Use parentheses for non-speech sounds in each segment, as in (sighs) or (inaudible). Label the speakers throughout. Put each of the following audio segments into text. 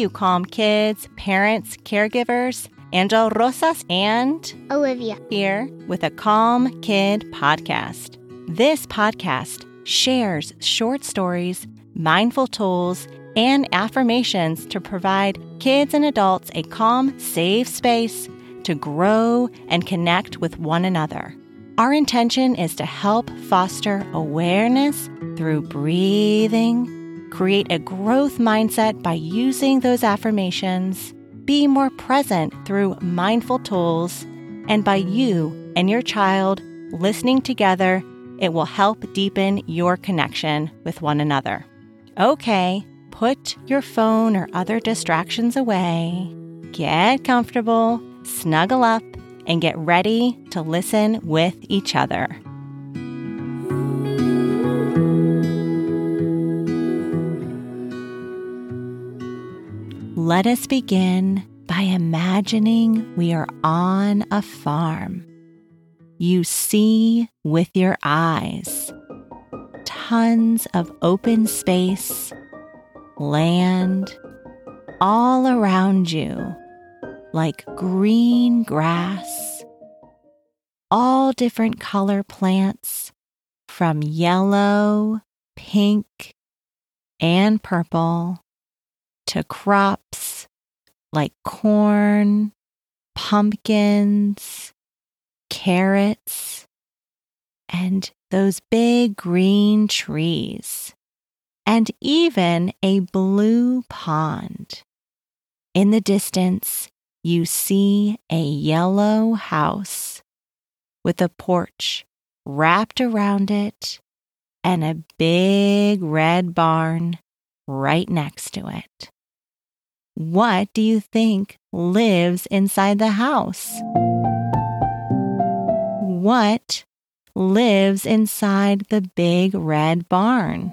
Speaker 1: you, calm kids, parents, caregivers. Angel Rosas and
Speaker 2: Olivia.
Speaker 1: here with a Calm Kid podcast. This podcast shares short stories, mindful tools, and affirmations to provide kids and adults a calm, safe space to grow and connect with one another. Our intention is to help foster awareness through breathing, create a growth mindset by using those affirmations, be more present through mindful tools, and by you and your child listening together, it will help deepen your connection with one another. Okay, put your phone or other distractions away, get comfortable, snuggle up, and get ready to listen with each other. Let us begin by imagining we are on a farm. You see with your eyes tons of open space, land all around you, like green grass, all different color plants from yellow, pink, and purple to crops like corn, pumpkins, carrots, and those big green trees, and even a blue pond. In the distance, you see a yellow house with a porch wrapped around it and a big red barn right next to it. What do you think lives inside the house? What lives inside the big red barn?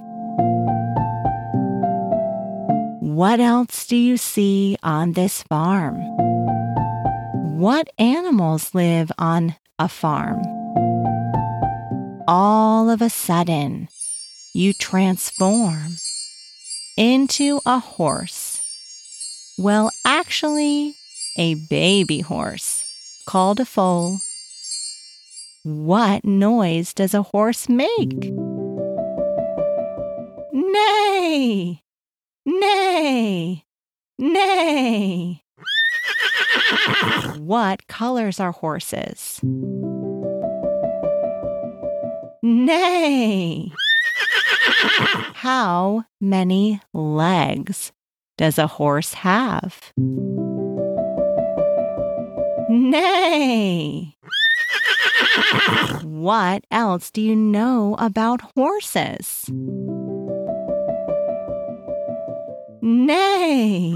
Speaker 1: What else do you see on this farm? What animals live on a farm? All of a sudden, you transform into a horse. Well, actually, a baby horse called a foal. What noise does a horse make? Neigh! Neigh! Neigh! what colors are horses? Neigh! How many legs does a horse have? Neigh! What else do you know about horses? Neigh!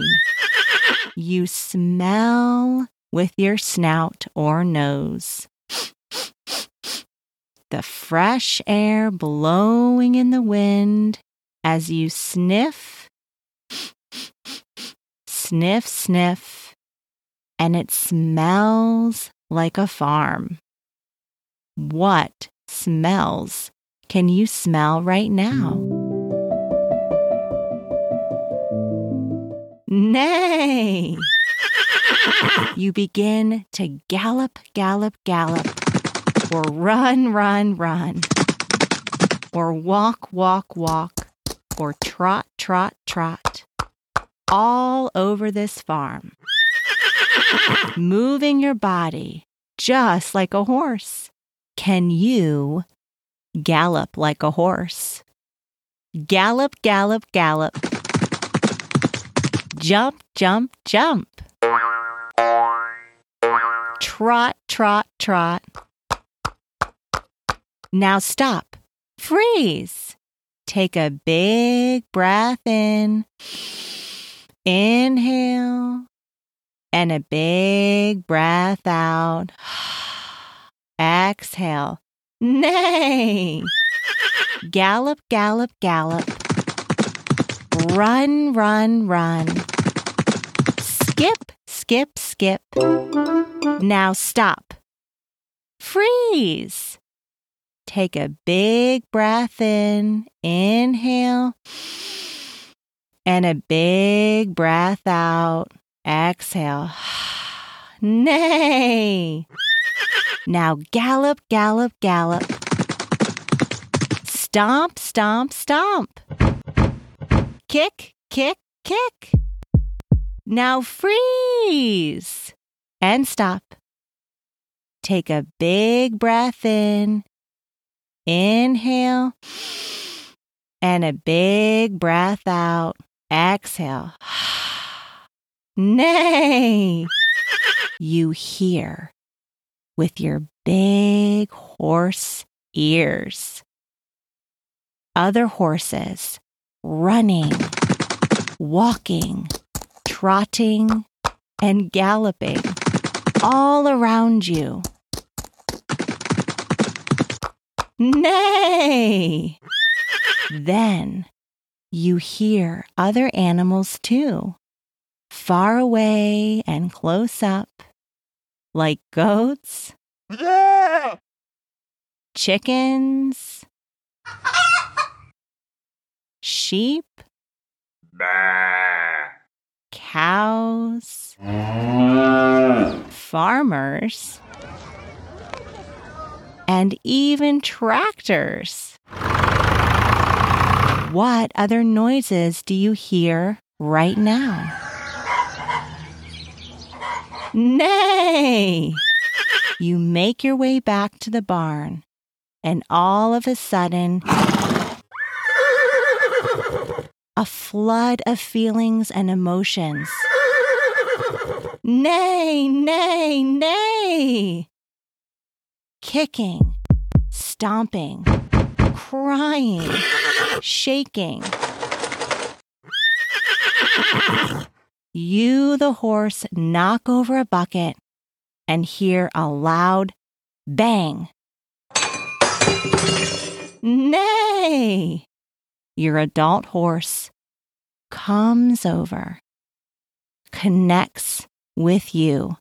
Speaker 1: You smell with your snout or nose. The fresh air blowing in the wind as you sniff, sniff, sniff, and it smells like a farm. What smells can you smell right now? Nay! you begin to gallop, gallop, gallop, or run, run, run, or walk, walk, walk, or trot, trot, trot, all over this farm, moving your body just like a horse. Can you gallop like a horse? Gallop, gallop, gallop. Jump, jump, jump. Trot, trot, trot. Now stop. Freeze. Take a big breath in. Inhale. And a big breath out. Exhale. Nay. Gallop, gallop, gallop. Run, run, run. Skip, skip, skip. Now stop. Freeze. Take a big breath in. Inhale. And a big breath out. Exhale. (sighs) Nay. Now gallop, gallop, gallop. Stomp, stomp, stomp. Kick, kick, kick. Now freeze and stop. Take a big breath in. Inhale. And a big breath out. Exhale. (sighs) Nay. You hear with your big horse ears. Other horses running, walking, trotting, and galloping all around you. Nay! then you hear other animals too, far away and close up, like goats,
Speaker 2: Yeah!
Speaker 1: chickens, sheep,
Speaker 2: Bah.
Speaker 1: cows, farmers, and even tractors. What other noises do you hear right now? Nay! You make your way back to the barn, and all of a sudden, a flood of feelings and emotions. Nay, nay, nay! Kicking, stomping, crying, shaking. You, the horse, knock over a bucket and hear a loud bang. Nay! Your adult horse comes over, connects with you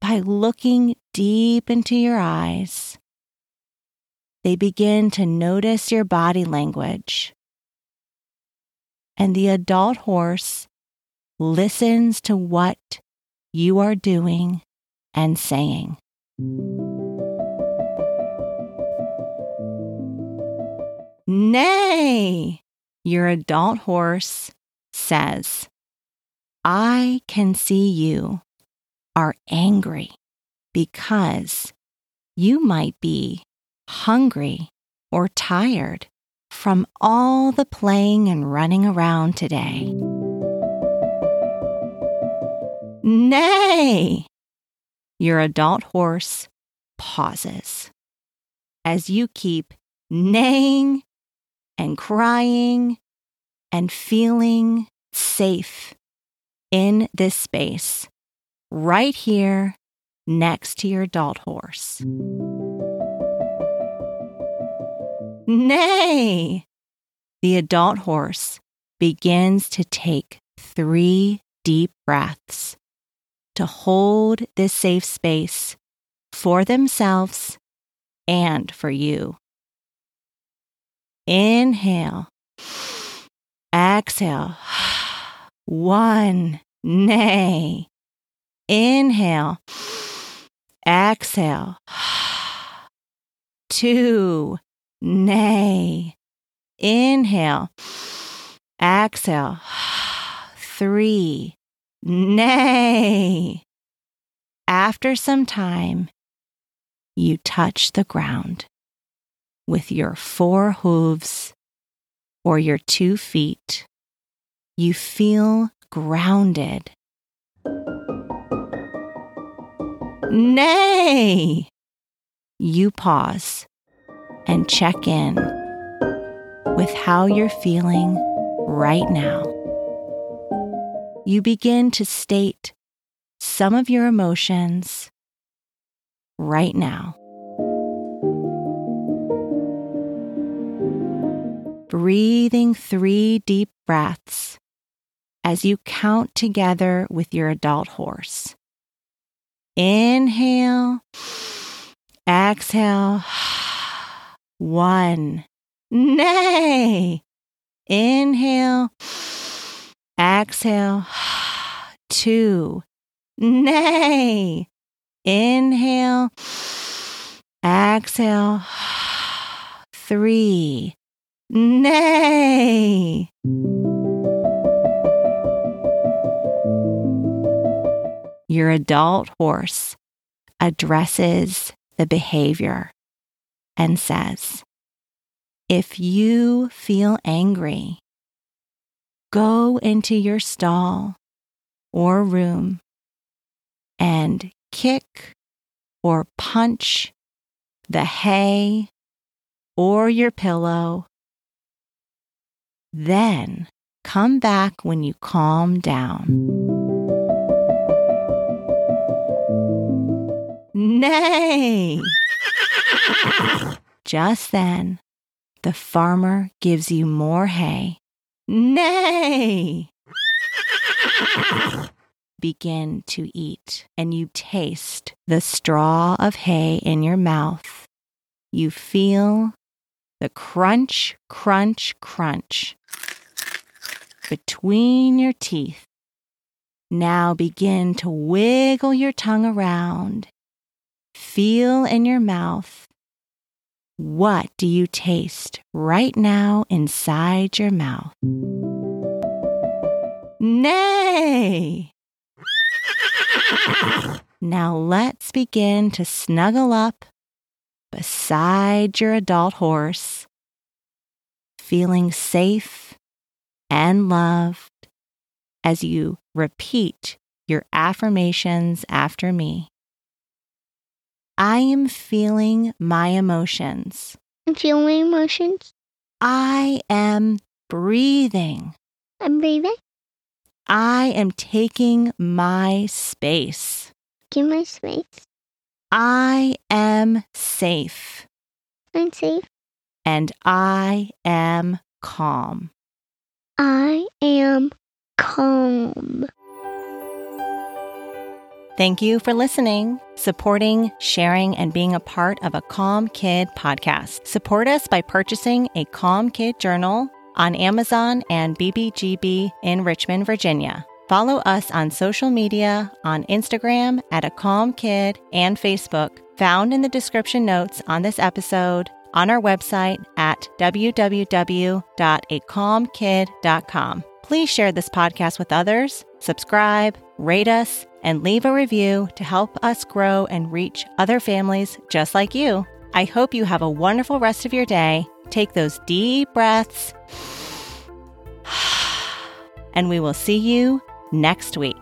Speaker 1: by looking deep into your eyes. They begin to notice your body language. And the adult horse listens to what you are doing and saying. Nay, your adult horse says, I can see you are angry because you might be hungry or tired from all the playing and running around today. Nay, your adult horse pauses as you keep neighing and crying and feeling safe in this space right here next to your adult horse. Nay! The adult horse begins to take three deep breaths to hold this safe space for themselves and for you. Inhale. Exhale. One. Nay. Inhale. Exhale. Two. Nay. Inhale. Exhale. (sighs) Three. Nay. After some time, you touch the ground with your four hooves or your two feet. You feel grounded. Nay! You pause and check in with how you're feeling right now. You begin to state some of your emotions right now. Breathing three deep breaths as you count together with your adult horse. Inhale, exhale, one. Nay. Inhale, Exhale, two. Nay. Inhale, exhale, three. Nay. Your adult horse addresses the behavior and says, If you feel angry, go into your stall or room and kick or punch the hay or your pillow. Then come back when you calm down. Nay! (laughs) Just then, the farmer gives you more hay. Nay! (laughs) Begin to eat, and you taste the straw of hay in your mouth. You feel the crunch, crunch, crunch between your teeth. Now begin to wiggle your tongue around. Feel in your mouth. What do you taste right now inside your mouth? Nay! now let's begin to snuggle up beside your adult horse, feeling safe and loved as you repeat your affirmations after me. I am feeling my emotions.
Speaker 2: I'm feeling emotions.
Speaker 1: I am breathing.
Speaker 2: I'm breathing.
Speaker 1: I am taking my space.
Speaker 2: Give my space.
Speaker 1: I am safe.
Speaker 2: I'm safe.
Speaker 1: And I am calm.
Speaker 2: I am calm.
Speaker 1: Thank you for listening, supporting, sharing, and being a part of a Calm Kid podcast. Support us by purchasing a Calm Kid journal on Amazon and BBGB in Richmond, Virginia. Follow us on social media on Instagram at a calm kid and Facebook, found in the description notes on this episode, on our website at www.acalmkid.com. Please share this podcast with others, subscribe, rate us, and leave a review to help us grow and reach other families just like you. I hope you have a wonderful rest of your day. Take those deep breaths, (sighs) and we will see you next week.